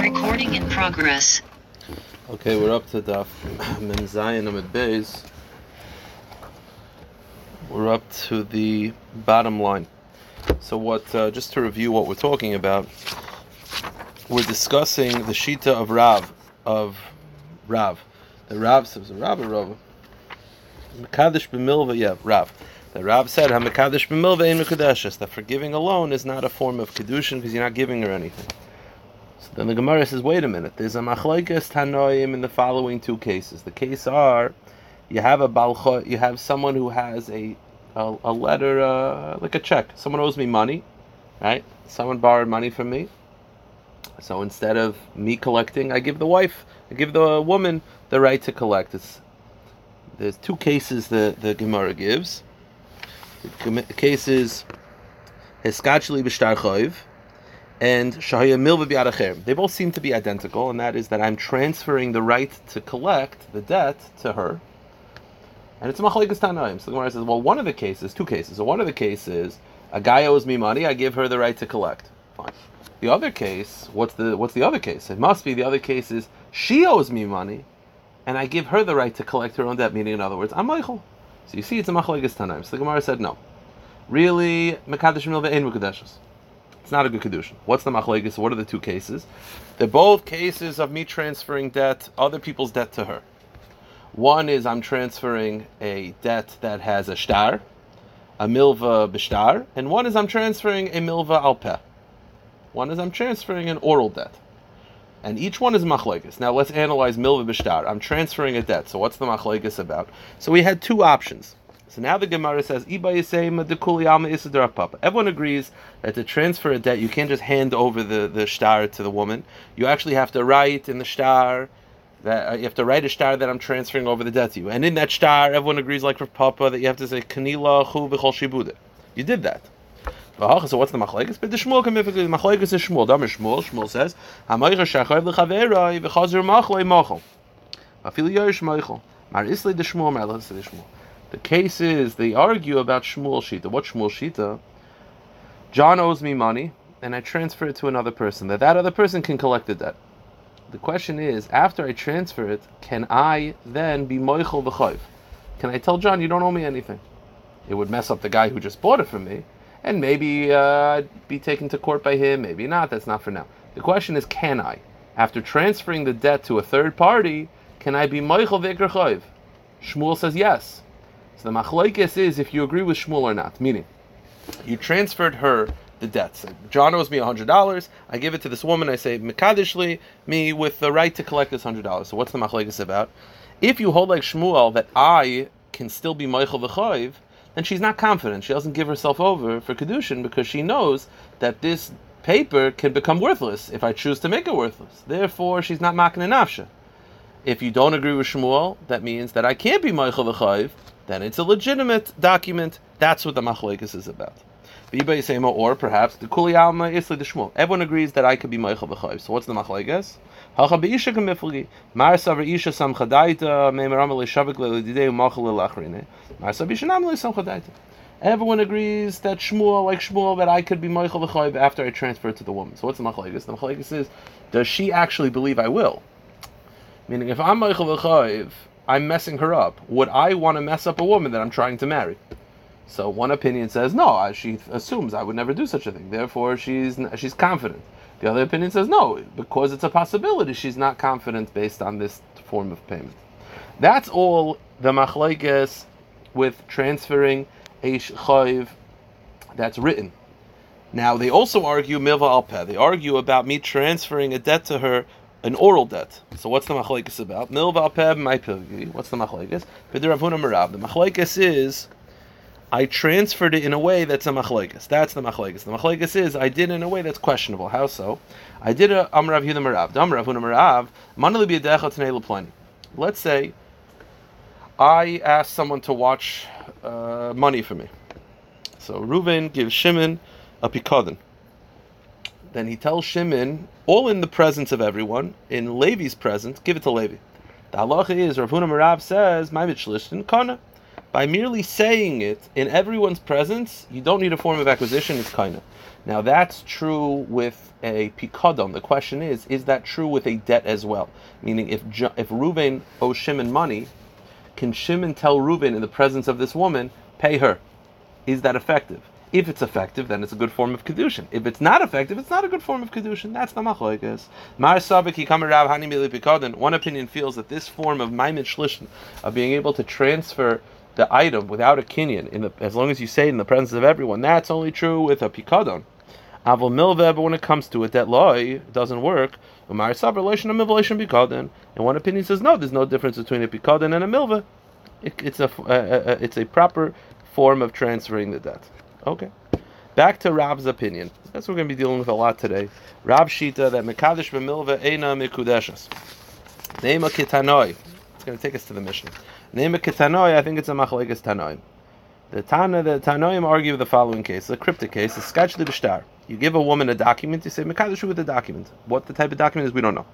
Recording in progress. Okay, we're up to Daf Mem Zayin Amid Beis. We're up to the bottom line. So, what? Uh, just to review what we're talking about, we're discussing the shita of Rav of Rav. The Rav says Rav Rav. Mekadesh b'milva, yeah, Rav. The Rav said Hamekadesh b'milva mekadeshes. That forgiving alone is not a form of kedushin because you're not giving her anything. Then the Gemara says, wait a minute, there's a machlokes tanoim in the following two cases. The case are, you have a balcha, you have someone who has a a, a letter, uh, like a check. Someone owes me money, right? Someone borrowed money from me. So instead of me collecting, I give the wife, I give the woman the right to collect. It's, there's two cases that the Gemara gives. The case is Heskachli b'shtar and Shahaya Milva. They both seem to be identical, and that is that I'm transferring the right to collect the debt to her. And it's a Tanaim. So the Gemara says, well, one of the cases, two cases. So one of the cases, a guy owes me money, I give her the right to collect. Fine. The other case, what's the what's the other case? It must be the other case is she owes me money, and I give her the right to collect her own debt. Meaning, in other words, I'm moichel. So you see, it's a Tanaim. So the Gemara said, no. Really, Mekadesh Milva Ein. Not a good kedushin. What's the machlekes? What are the two cases? They're both cases of me transferring debt, other people's debt to her. One is I'm transferring a debt that has a shtar, a milva b'shtar, and one is I'm transferring a milva alpeh. One is I'm transferring an oral debt. And each one is machlekes. Now let's analyze milva b'shtar. I'm transferring a debt. So what's the machlekes about? So we had two options. So now the Gemara says, Everyone agrees that to transfer a debt, you can't just hand over the, the shtar to the woman. You actually have to write in the shtar that uh, you have to write a shtar that I'm transferring over the debt to you. And in that shtar, everyone agrees, like for Papa, that you have to say Kanila Chu B'chol Shibuda. You did that. So what's the machlekes? But the Shmuel can be the machlekes is Shmuel. Damer Shmuel. Shmuel says, "Hamaycha shachav lechaveroi v'chazer machloi machol." Afil yosh machol. Mar isli de Shmuel, mar isli de Shmuel. The case is they argue about Shmuel Shita. What Shmuel Shita? John owes me money, and I transfer it to another person. That that other person can collect the debt. The question is, after I transfer it, can I then be moichel v'choiv? Can I tell John you don't owe me anything? It would mess up the guy who just bought it from me, and maybe uh, be taken to court by him. Maybe not. That's not for now. The question is, can I, after transferring the debt to a third party, can I be moichel v'choiv? Shmuel says yes. So the machlokes is if you agree with Shmuel or not. Meaning, you transferred her the debts. John owes me hundred dollars. I give it to this woman. I say mekadishli me with the right to collect this hundred dollars. So what's the machlokes about? If you hold like Shmuel that I can still be moichel v'choiv, then she's not confident. She doesn't give herself over for kedushin because she knows that this paper can become worthless if I choose to make it worthless. Therefore, she's not making an nafsha. If you don't agree with Shmuel, that means that I can't be moichel v'choiv then it's a legitimate document. That's what the machlekes is about. Or perhaps the kuli alma isli the shmuel. Everyone agrees that I could be meichel v'chayv. So what's the machlekes? Hacha beisha kemiflgi. Mar isha sam chadaita meimaram le'lachrine. Mar isha nam le'sam chadaita. Everyone agrees that Shmuel, like Shmuel, that I could be moichel v'chayv after I transfer to the woman. So what's the machlekes? The machlekes is, does she actually believe I will? Meaning, if I'm moichel v'chayv I'm messing her up. Would I want to mess up a woman that I'm trying to marry? So one opinion says no. She assumes I would never do such a thing. Therefore, she's she's confident. The other opinion says no, because it's a possibility. She's not confident based on this form of payment. That's all the machlekes with transferring a chayiv that's written. Now they also argue milva alpeh. They argue about me transferring a debt to her an oral debt. So what's the machlekes about? Milva peb my pilgi. What's the machlekes? B'diravuna merav. The machlekes is I transferred it in a way that's a machlekes. That's the machlekes. The machlekes is I did it in a way that's questionable. How so? I did a amrav yudah merav. Amrav huna merav. Manali b'yadecha tnei leplani. Let's say I asked someone to watch uh, money for me. So Reuven gives Shimon a pikadon then he tells Shimon, all in the presence of everyone, in Levi's presence, give it to Levi. The halacha is, Rav Huna Marab says, Ma'imit kana. By merely saying it in everyone's presence, you don't need a form of acquisition, it's kind of. Now that's true with a pikadon. The question is, is that true with a debt as well? Meaning, if if Reuven owes Shimon money, can Shimon tell Reuven in the presence of this woman, pay her? Is that effective? If it's effective, then it's a good form of kedushin. If it's not effective, it's not a good form of kedushin. That's the machloikas. Mar sabiki kamarav hani. One opinion feels that this form of maimin shlishin, of being able to transfer the item without a kinyan, in the, as long as you say it in the presence of everyone, that's only true with a pikadon. Avol milve, but when it comes to it, that loy doesn't work. Umar sabar loishon a loishon pikadon. And one opinion says no, there's no difference between a pikadon and a milve. It, it's a uh, uh, it's a proper form of transferring the debt. Okay. Back to Rab's opinion. That's what we're going to be dealing with a lot today. Rab Shita that Mekadesh b'milva eina. Name a kitanoi. It's going to take us to the Mishnah. Name a kitanoi. I think it's a machlekas tanoi. The Tana, the Tanoim argue the following case, a cryptic case, a sketchly b'shtar. You give a woman a document, you say Mekadesh with the document. What the type of document is, we don't know.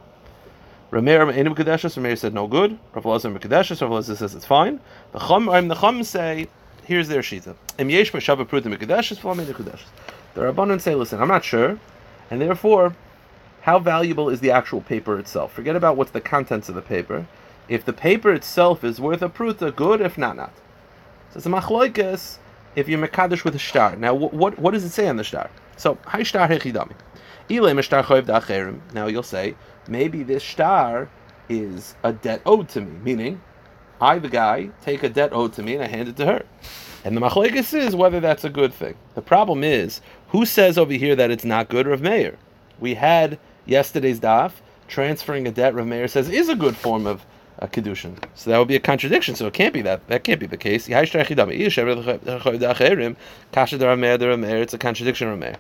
Rameir Enim Kadeshes, Rameir said no good. Rav Lazar Kadeshes, Rav Lazar says it's fine. The Chum, um, the Chum say here's their shita. The Rabbanon say, listen, I'm not sure, and therefore, how valuable is the actual paper itself? Forget about what's the contents of the paper. If the paper itself is worth a pruta, good. If not, not. So it's a machloikas if you're mekadesh with a shtar. Now, what, what, does it say on the shtar? So, hi shtar hechidami. Now you'll say, maybe this shtar is a debt owed to me, meaning I, the guy, take a debt owed to me and I hand it to her. And the machlekes is whether that's a good thing. The problem is, who says over here that it's not good? Rav Meir. We had yesterday's daf transferring a debt. Rav Meir says is a good form of a kedushin. So that would be a contradiction. So it can't be that. That can't be the case. It's a contradiction. Rav Meir.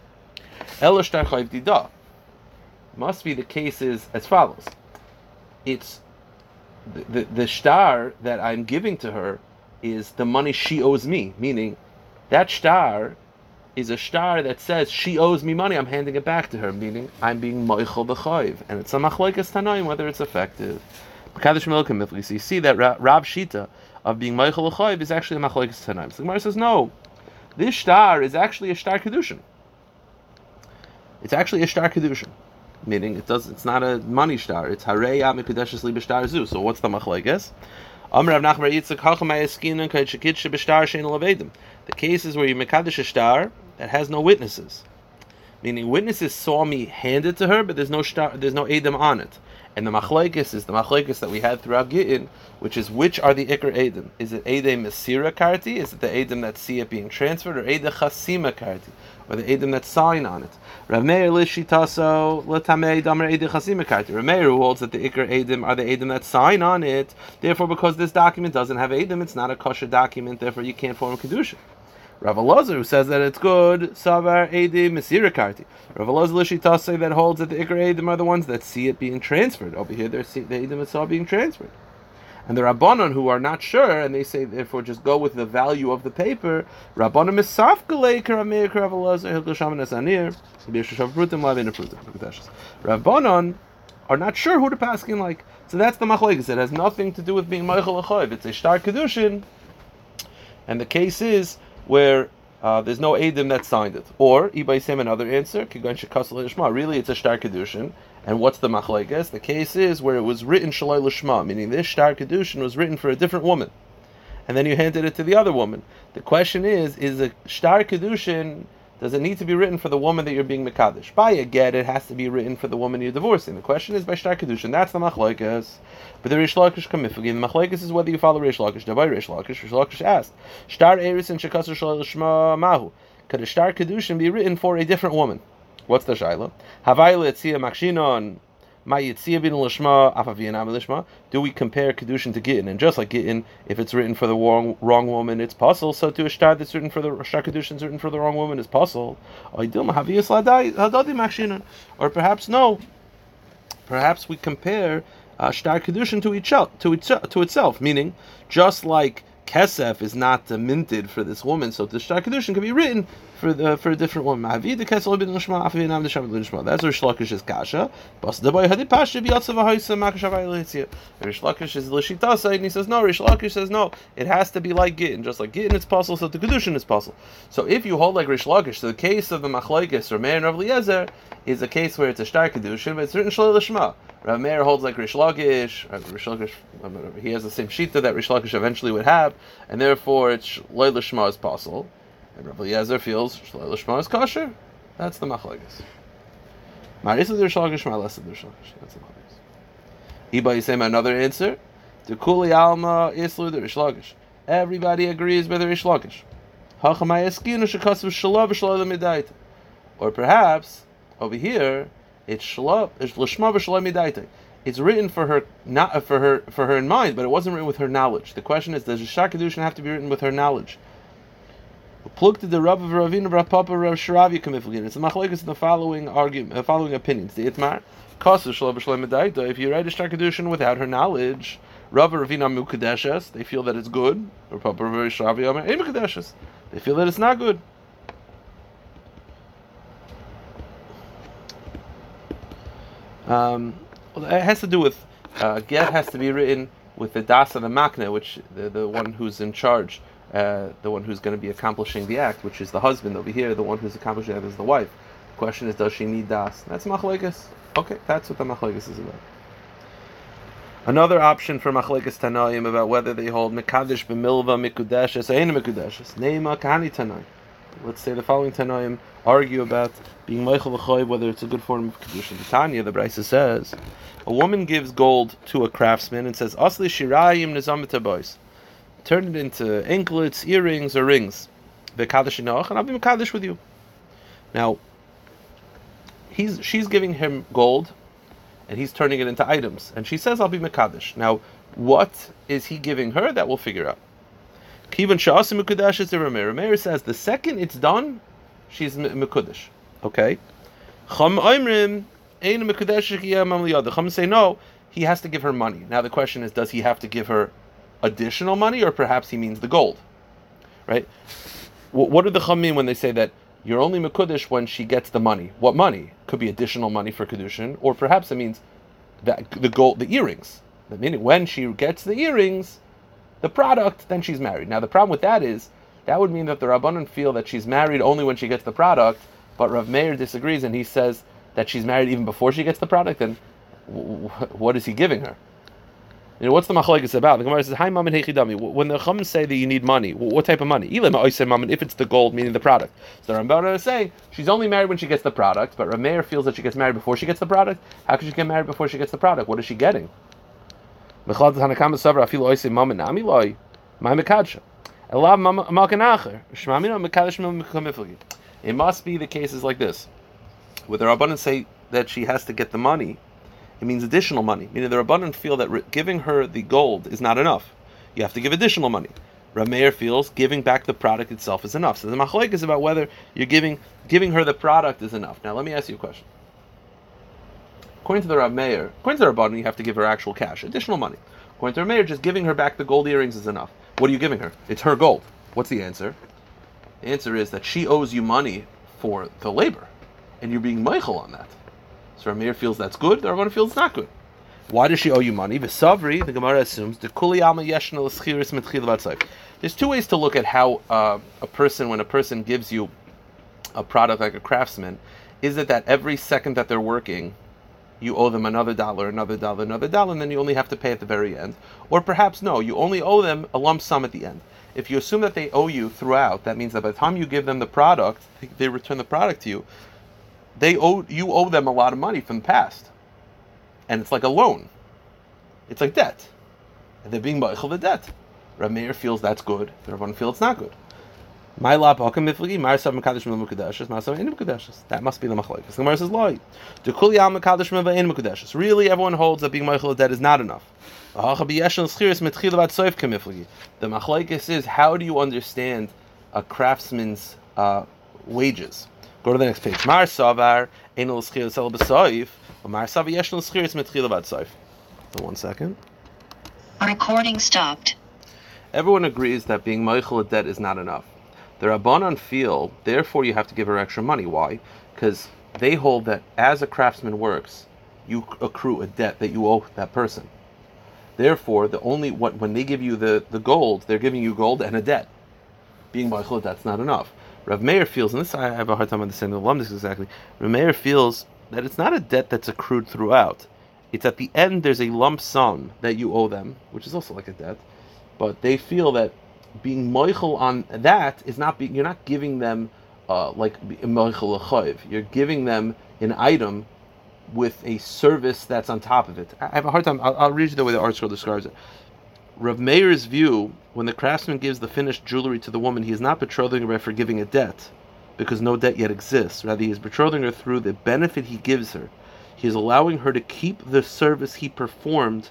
Must be the cases as follows. It's the, the, shtar that I'm giving to her is the money she owes me, meaning that shtar is a shtar that says she owes me money, I'm handing it back to her, meaning I'm being moichel b'choiv. And it's a machloikas tanoim whether it's effective. So you see that Rab Shita of being moichel b'choiv is actually a machloikas tanoim. So the Gemara says, no, this shtar is actually a shtar kedushin. It's actually a shtar kedushin meaning it does. It's not a money shtar. It's harei hareya mikudeshes li b'shtar zu. So what's the machlekes? The cases where you mekadesh a shtar that has no witnesses, meaning witnesses saw me hand it to her, but there's no shtar, there's no edom on it. And the machlekes is the machlekes that we had throughout Gittin, which is which are the ikr edom? Is it edom mesira karti? Is it the edom that see it being transferred, or edom chasima karti, or the edom that sign on it? Rav Meir letamei holds that the ikr edom are the edom that sign on it. Therefore, because this document doesn't have edom, it's not a kosher document. Therefore, you can't form a kedusha. Rav Elazar, who says that it's good, Savar Edim Mesirakarti. Rav Elazar Lishitase that holds that the Ikar Edim are the ones that see it being transferred. Over here, they're see, the Edim saw being transferred. And the Rabbanon who are not sure, and they say therefore just go with the value of the paper. Rabbanon misaf galeikar amir Rav nesanir b'yeshushav prutim lavin prutim. Rabbanon are not sure who to pass in like. So that's the machlekes. It has nothing to do with being moichel Achoiv. It's a shtar kedushin, and the case is where uh, there's no Adim that signed it. Or, Ibay Sim, another answer, Really, it's a Shtar Kedushin. And what's the Machlaikas? The case is where it was written Shalai Lishma, meaning this Shtar Kedushin was written for a different woman. And then you handed it to the other woman. The question is, is a Shtar Kedushin does it need to be written for the woman that you're being Mekadesh? By a get, it has to be written for the woman you're divorcing. The question is by Shtar Kedushin. That's the Machlaikas. But the Rish Lakish Kamifagin. The Machlaikas is whether you follow Rish Lakish. By Rish Lakish asked, Shtar Eris and Shekasar Shma Mahu. Could a Shtar Kedushin be written for a different woman? What's the Shaila? Havayla Etzia Makshinon do we compare Kedushin to Gittin? And just like Gittin, if it's written for the wrong, wrong woman, it's puzzle. So to a shtar that's written for the Shtar Kedushin is written for the wrong woman is puzzle. Or perhaps no. Perhaps we compare uh, Shtar Kedushin to, each, to, each, to itself, meaning just like Kesef is not minted for this woman, so the Shtar Kedushin can be written for the for a different one. Ma'avi the kesel afi nam the lishma. That's Rish Lakish's kasha. Bas the boy hadi pasha bi yatsav ha'isa makashav is lishitasa and he says no. Rish Lakish says no. It has to be like Gittin, just like Gittin it's possible, so the kedushin is possible. So if you hold like Rish Lakish, so the case of the machlekes or Meir and Rav is a case where it's a shtar kedushin, but it's written shalei lishma. Rav Meir holds like Rish Lakish. Uh, Rish Lakish, he has the same shita that Rish Lakish eventually would have, and therefore it's shalei lishma is possible. And Rav Eliezer feels Shalei Lishma is kosher. That's the machlekes. Marisa der Shalgish, Marlesa der Shalgish. That's the machlekes. Iba Yisem, another answer. The Kuli Alma Islu der Shalgish. Everybody agrees with the Shalgish. Hachamay Eskinu Shekasu Shalav Shalom Midaita. Or perhaps, over here, it's Shalav, it's Lishma Shalom Midaita. It's written for her, not for her, for her in mind, but it wasn't written with her knowledge. The question is, does the Shakadushin have to be written with her knowledge? Plug to the Rav of Ravina Rav Papa Rav Sharavi Kamiflagin. It's a machlekes in the following argument, uh, following opinions. The Itmar, Kasu Shalom Shalom Medaita. If you write a Shakadushin without her knowledge, Rav Ravina Mukadeshes, they feel that it's good. Rav Papa Rav Omer Mukadeshes. They feel that it's not good. Um, well, it has to do with uh, get has to be written with the das of the makna, which the, the one who's in charge uh, the one who's going to be accomplishing the act, which is the husband over here. The one who's accomplishing it is the wife. The question is, does she need das? That's machlekes. Okay, that's what the machlekes is about. Another option for machlekes tanaim about whether they hold mekadesh b'milva mikudeshes ein mikudeshes neima kahani tanaim. Let's say the following tanaim argue about being meichel v'choy whether it's a good form of kedusha. The Tanya, the Brisa says, a woman gives gold to a craftsman and says, "Asli shirayim nizam turn it into anklets, earrings, or rings. And I'll be kaddish with you. Now, he's she's giving him gold, and he's turning it into items, and she says, "I'll be mekadesh." Now, what is he giving her? That we'll figure out. Kivan sha'asim mekudash is the. Rameir says the second it's done, she's mekudash. Okay. Chum oimrim ein mekudash Chum say no. He has to give her money. Now the question is, does he have to give her additional money, or perhaps he means the gold, right? What do the Chum mean when they say that you're only Mekudish when she gets the money? What money? Could be additional money for Kedushin, or perhaps it means that the gold, the earrings. The Meaning when she gets the earrings, the product, then she's married. Now the problem with that is that would mean that the Rabbanon feel that she's married only when she gets the product, but Rav Meir disagrees and he says that she's married even before she gets the product. Then what is he giving her? You know, what's the machlekes about? The Gemara says, "Hi, mamin hechidami." When the Chum say that you need money, what type of money? If it's the gold, meaning the product. So the is saying she's only married when she gets the product, but Rameir feels that she gets married before she gets the product. How could she get married before she gets the product? What is she getting? It must be the cases like this, where the Rabbanan say that she has to get the money it means additional money. Meaning the Rabbanan feel that re- giving her the gold is not enough. You have to give additional money. Rameir feels giving back the product itself is enough. So the machloek is about whether you're giving giving her the product is enough. Now let me ask you a question. According to the Rameir, according to the Rabbanan, you have to give her actual cash, additional money. According to Rameir, just giving her back the gold earrings is enough. What are you giving her? It's her gold. What's the answer? The answer is that she owes you money for the labor, and you're being moichel on that. So Ramir feels that's good, the Ramon feels not good. Why does she owe you money? Savri, the Gemara assumes, There's two ways to look at how uh, a person, when a person gives you a product like a craftsman, is it that every second that they're working, you owe them another dollar, another dollar, another dollar, and then you only have to pay at the very end? Or perhaps no, you only owe them a lump sum at the end. If you assume that they owe you throughout, that means that by the time you give them the product, they return the product to you, they owe you owe them a lot of money from the past, and it's like a loan. It's like debt, and they're being baichel the debt. Rav Meir feels that's good. The Rabban feels it's not good. My lap hakam miflagi marsav mekadosh in. That must be the machlokes. The Gemara says loy. The kul yam mekadosh. Really, everyone holds that being baichel debt is not enough. The machlokes is how do you understand a craftsman's uh, wages? Go to the next page. Mar savar enol schir sel b'soif, mar savar yeshnol schir mitchila bad soif. So one second. Recording stopped. Everyone agrees that being moichel debt is not enough. The Rabbanon feel, therefore, you have to give her extra money. Why? Because they hold that as a craftsman works, you accrue a debt that you owe that person. Therefore, the only what when they give you the, the gold, they're giving you gold and a debt. Being Baichot, that's not enough. Rav Meir feels, and this I have a hard time understanding the alumnus exactly. Rav Meir feels that it's not a debt that's accrued throughout. It's at the end there's a lump sum that you owe them, which is also like a debt. But they feel that being moichel on that is not being you're not giving them uh, like moichel You're giving them an item with a service that's on top of it. I have a hard time. I'll, I'll read you the way the ArtScroll describes it. Rav Meir's view, when the craftsman gives the finished jewelry to the woman, he is not betrothing her for giving a debt, because no debt yet exists. Rather, he is betrothing her through the benefit he gives her. He is allowing her to keep the service he performed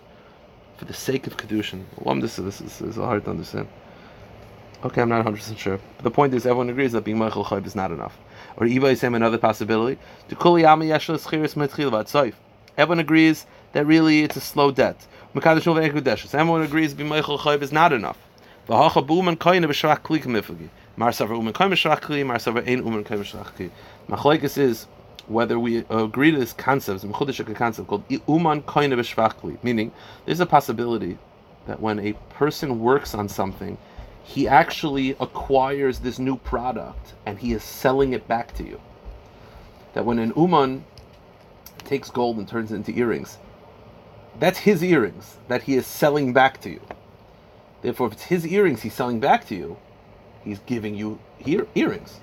for the sake of kedushin. This, this, this is hard to understand. Okay, I'm not 100% sure. But the point is, everyone agrees that being moichel Chayb is not enough. Or Iba is another possibility. To Kuli Yama Yeshla Schiris Metchil Vatsoif. Everyone agrees that really it's a slow debt. Everyone agrees being moichel Chayb is not enough. V'hacha bu'uman koyin b'shrak kli k'mifagi. Mar savar uman koyin b'shrak kli, mar savar ein uman koyin b'shrak kli. Machlekes is whether we agree to this concept, a concept called uman koyin b'shrak kli, meaning there's a possibility that when a person works on something he actually acquires this new product and he is selling it back to you. That when an Uman takes gold and turns it into earrings, that's his earrings that he is selling back to you. Therefore, if it's his earrings he's selling back to you, he's giving you ear- earrings.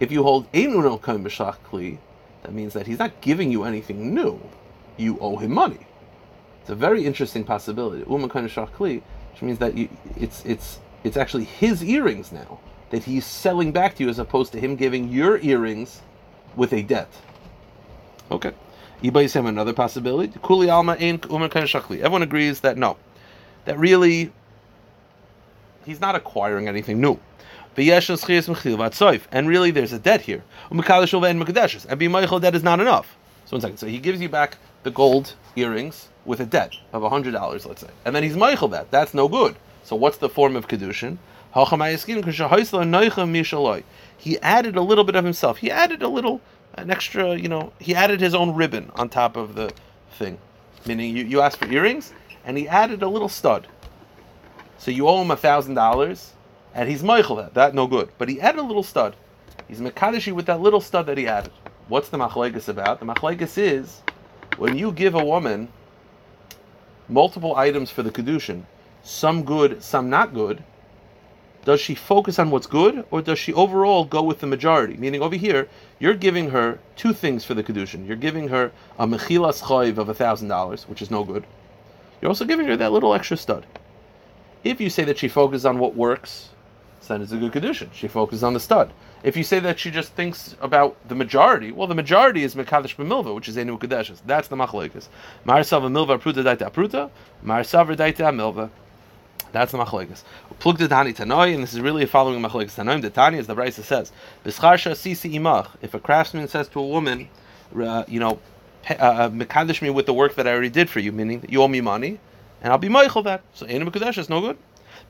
If you hold Einun Kli, that means that he's not giving you anything new. You owe him money. It's a very interesting possibility. Uman Kli, which means that you, it's it's it's actually his earrings now that he's selling back to you as opposed to him giving your earrings with a debt. Okay. Ibayisem another possibility. Kuli alma ein umar shakli. Everyone agrees that no, that really he's not acquiring anything new. And really, there's a debt here. And be moichel, that is not enough. So one second. So he gives you back the gold earrings with a debt of hundred dollars, let's say, and then he's moichel that. That's no good. So what's the form of kedushin? He added a little bit of himself. He added a little, an extra, you know, he added his own ribbon on top of the thing. Meaning you, you asked for earrings, and he added a little stud. So you owe him a thousand dollars, and he's moichel that. That no good. But he added a little stud. He's Mekadeshi with that little stud that he added. What's the machlekes about? The machlekes is when you give a woman multiple items for the kedushin, some good, some not good, does she focus on what's good, or does she overall go with the majority? Meaning, over here, you're giving her two things for the kedushin. You're giving her a mechilas chayv of thousand dollars, which is no good. You're also giving her that little extra stud. If you say that she focuses on what works, then it's a good kedushin. She focuses on the stud. If you say that she just thinks about the majority, well, the majority is mekadesh b'milva, which is enu kadeshes. That's the machlekes. Mar sava milva pruta daita pruta, mar savar daita milva. That's the machlekes. Plug the tani tanoi, and this is really following machlekes tanoim. The tani, as the Brisa says, b'scharsha sisi imach. If a craftsman says to a woman, uh, you know, uh, uh, mekadesh me with the work that I already did for you, meaning you owe me money, and I'll be meichel that. So enu mekadesh is no good.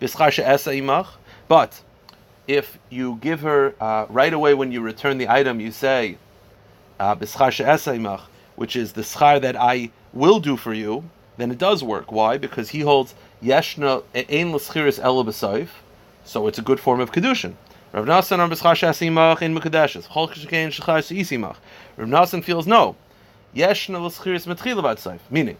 B'scharsha esa imach. But if you give her uh, right away when you return the item, you say, uh, b'scharsha esa imach, which is the schar that I will do for you, then it does work. Why? Because he holds Yeshna ein l'schiris ela so it's a good form of kedushin. Rav Nassan on b'schar shasimach in mekadeshes. Chol shekein shechar isimach. Rav Nassan feels no. Yeshna l'schiris metchila Meaning,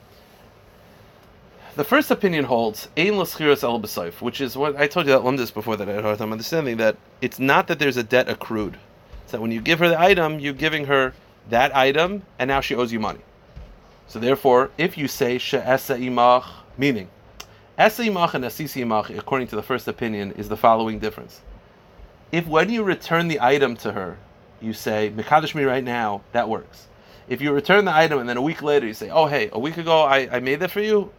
the first opinion holds ein l'schiris ela which is what I told you that on before that I had hard time understanding that it's not that there's a debt accrued. It's that when you give her the item, you're giving her that item, and now she owes you money. So therefore, if you say she'esa imach, meaning Esimach and Asisimach, according to the first opinion, is the following difference. If when you return the item to her, you say, Mekadosh me right now, that works. If you return the item and then a week later you say, oh hey, a week ago I, I made that for you,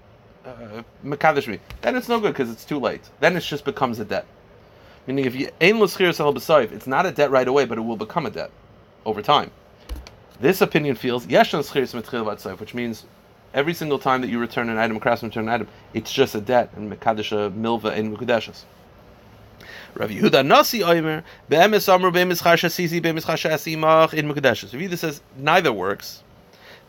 uh, me, then it's no good because it's too late. Then it just becomes a debt. Meaning if you ain it's not a debt right away, but it will become a debt over time. This opinion feels yeshan which means every single time that you return an item, a craftsman return an item, it's just a debt, and mekadesha uh, milva in mekudeshes. Rav Yehuda Nasi Oimer, Be'emes Amru Be'emes Chasha Sisi Be'emes Chasha Asimach in Mekudeshes. Rav Yehuda says neither works.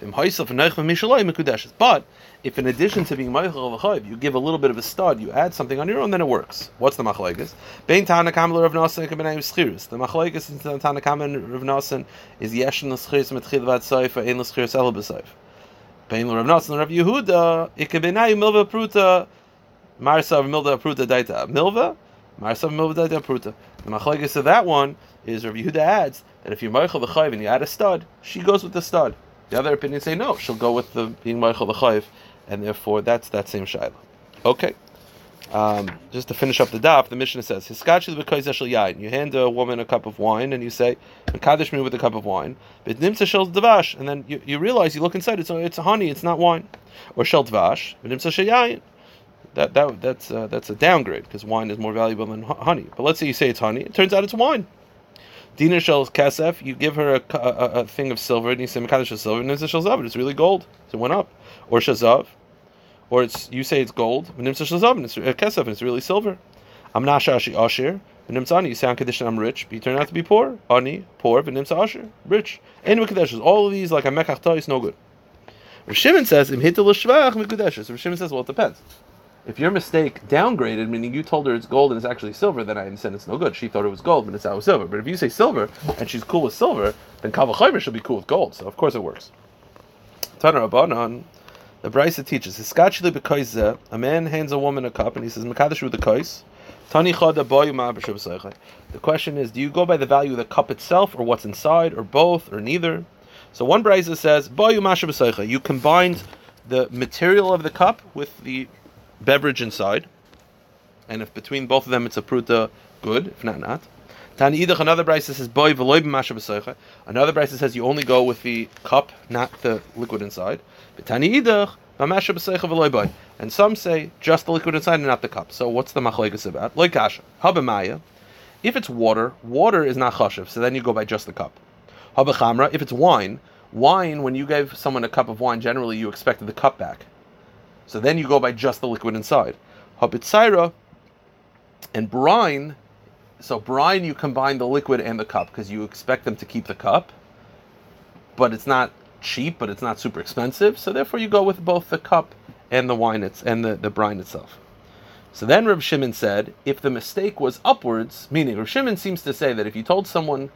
But if in addition to being Meichel V'chayv, you give a little bit of a stud, you add something on your own, then it works. What's the machlekes? Bein Tana Kamal Rav Nasan Kabenayim Schiris. The machlekes in Tana Kamal Rav Nasan is Yeshin L'Schiris Metchil Vat Seif Ein L'Schiris El. Bein Rav Nasan Rav Yehuda Ikabenayim Milva Pruta Marsav Milva Pruta Daita Milva Marsav Milva Daita Pruta. The machlekes of that one is Rav Yehuda adds that if you're Meichel V'chayv and you add a stud, she goes with the stud. The other opinions say no, she'll go with the being Meichel V'chayv and therefore that's that same shaila. Okay. Um, just to finish up the daf, the Mishnah says, You hand a woman a cup of wine and you say, Mekadesh me with a cup of wine. And then you, you realize, you look inside, it's, it's honey, it's not wine. Or shel dvash. That, that, that's, uh, that's a downgrade because wine is more valuable than honey. But let's say you say it's honey, it turns out it's wine. Dina shel kesef, you give her a, a, a, thing of silver, and you say shel silver, and zav, it's really gold. So it went up. Or shazav, or it's you say it's gold, and it's uh, kesef, and it's really silver. I'm not shashi ashir, v'nimtzani. You sound on kedushin I'm rich, but you turn out to be poor. Ani poor, v'nimtza ashir rich. And mekadeshes, all of these like a mekach is no good. Rav says im hitel shvach mekadeshes. Rav Shimon says well it depends. If your mistake downgraded, meaning you told her it's gold and it's actually silver, then I understand it's no good. She thought it was gold, but it's now silver. But if you say silver and she's cool with silver, then kavachaymer should be cool with gold. So of course it works. Tanar Rabbanon. The Brisa teaches, a man hands a woman a cup and he says, Makadash with the. The question is, do you go by the value of the cup itself, or what's inside, or both, or neither? So one Brisa says, You combined the material of the cup with the beverage inside, and if between both of them it's a pruta, good. If not, not. Another Brisa says, Boy Another Brisa says you only go with the cup, not the liquid inside. And some say just the liquid inside and not the cup. So what's the machlekes about? If it's water, water is not chashiv, so then you go by just the cup. If it's wine, wine, when you gave someone a cup of wine, generally you expected the cup back. So then you go by just the liquid inside. And brine. So brine, you combine the liquid and the cup because you expect them to keep the cup, but it's not cheap, but it's not super expensive. So therefore, you go with both the cup and the wine it's, and the, the brine itself. So then Rav Shimon said, if the mistake was upwards, meaning Rav Shimon seems to say that if you told someone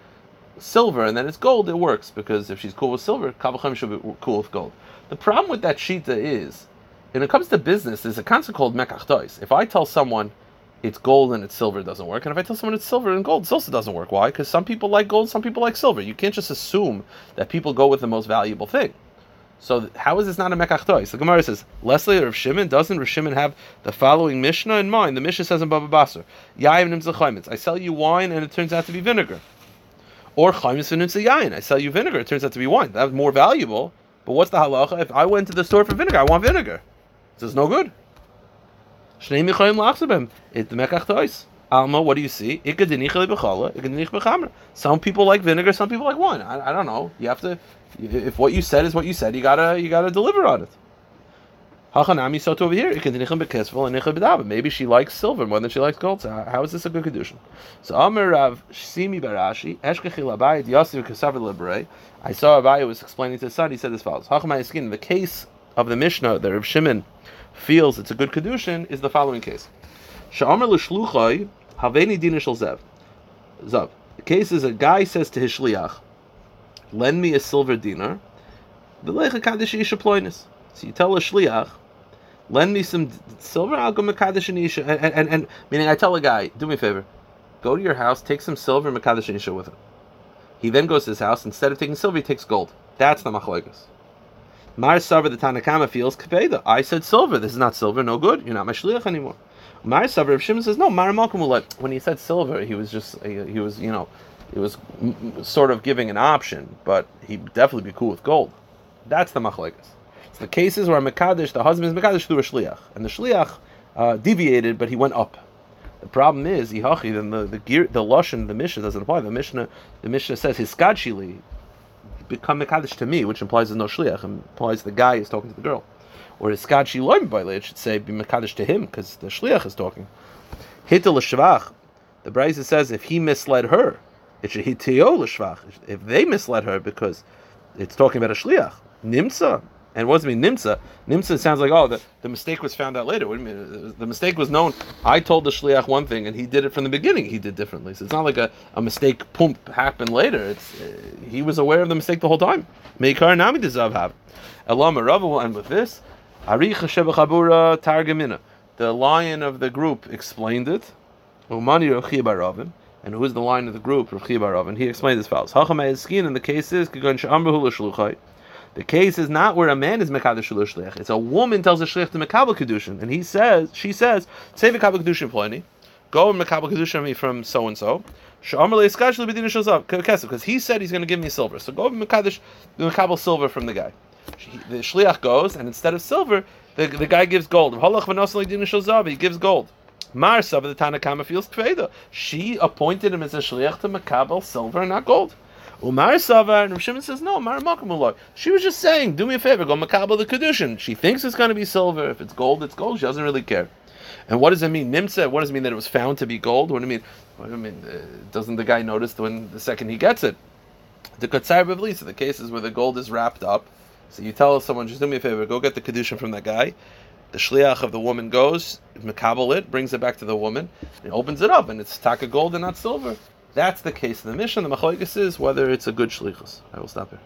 silver and then it's gold, it works because if she's cool with silver, Kavachim should be cool with gold. The problem with that shita is, when it comes to business, there's a concept called mekach If I tell someone it's gold and it's silver, doesn't work. And if I tell someone it's silver and gold, it also doesn't work. Why? Because some people like gold, some people like silver. You can't just assume that people go with the most valuable thing. So how is this not a mekach tois? The Gemara says, Leslie or Shimon, doesn't Shimon have the following Mishnah in mind? The Mishnah says in Bava Basra, Yaim I sell you wine and it turns out to be vinegar. Or chaimitz yayin. I sell you vinegar, it turns out to be wine. That's more valuable. But what's the halacha? If I went to the store for vinegar, I want vinegar. This is no good. Shnei michayim lachsabim. It the mekach tois. Alma, what do you see? Some people like vinegar, some people like wine. I, I don't know. You have to. If what you said is what you said, you gotta you gotta deliver on it. Hachanami soto over here. Maybe she likes silver more than she likes gold. So uh, how is this a good condition? So Amir Rav Simi Barashi Eshkechil Abayit Yosef Kasav Libre. I saw Abayit was explaining to his son. He said as follows: Hachamai Skin. The case of the Mishnah that Rav Shimon feels it's a good kedushin is the following case. Sha'amar l'shluchai haveni shel zev. Zav. The case is a guy says to his shliach, lend me a silver dinar, v'leicha kaddish isha ploinis. So you tell a shliach, lend me some silver, I'll go mekadesh isha. And, and, and, and, meaning I tell a guy, do me a favor, go to your house, take some silver, mekadesh isha with him. He then goes to his house, instead of taking silver, he takes gold. That's the machlokes. Mar Savar the Tanakama feels Kapeda. I said silver. This is not silver. No good. You're not my shliach anymore. Mar Savar Shimon says no. Mar Malcolm will let. When he said silver, he was just he was you know he was sort of giving an option, but he'd definitely be cool with gold. That's the machlekes. It's the cases where Mekadesh, the husband is Mekadesh through a shliach, and the shliach uh, deviated, but he went up. The problem is, Ihachi, then the the gear, the lashon, the Mishnah doesn't apply. The Mishnah, the Mishnah says his skadshili, become Mekadesh to me, which implies there's no Shliach, implies the guy is talking to the girl. Or is Skad Shiloim by it should say be Mekadesh to him, because the Shliach is talking. Hitel Shvach, The Brisa says if he misled her, it should hit l'shvach. If they misled her, because it's talking about a shliach, nimsa. And what does it mean nimsa? Nimsa sounds like oh the, the mistake was found out later. What do you mean? The mistake was known. I told the shliach one thing and he did it from the beginning. He did differently. So it's not like a, a mistake pump happened later. It's uh, he was aware of the mistake the whole time. Meikar nami have. Elam will end with this. Aricha shebachabura targamina. The lion of the group explained it. Umani Rechi Baravin. And who is the lion of the group? Rechi Baravin. He explained as follows. Hachamay skin, and the case is Kigon Sha'amru Shluchai. The case is not where a man is mekadosh shlich. It's a woman tells a shlich to mekabel kedushin, and he says, she says, say mekabel kedushin pliny, go and mekabel kedushin me from so and so. Because he said he's going to give me silver, so go mekadosh mekabel silver from the guy. The shliach goes, and instead of silver, the, the guy gives gold. He gives gold. Marsa, but the Tanakama feels kveda. She appointed him as a shliach to mekabel silver, not gold. Umar Savar, and Rav Shimon says, no, Mar She was just saying, do me a favor, go makabel the Kedushin. She thinks it's going to be silver. If it's gold, it's gold. She doesn't really care. And what does it mean? Nimsa, what does it mean that it was found to be gold? What do you mean? What do you mean? Uh, doesn't the guy notice when the second he gets it? The Katsar Bavlisa, the cases where the gold is wrapped up. So you tell someone, just do me a favor, go get the Kedushin from that guy. The shliach of the woman goes, makabel it, brings it back to the woman, and opens it up, and it's taka gold and not silver. That's the case of the Mishnah. The machloikis is whether it's a good shlichus. I will stop here.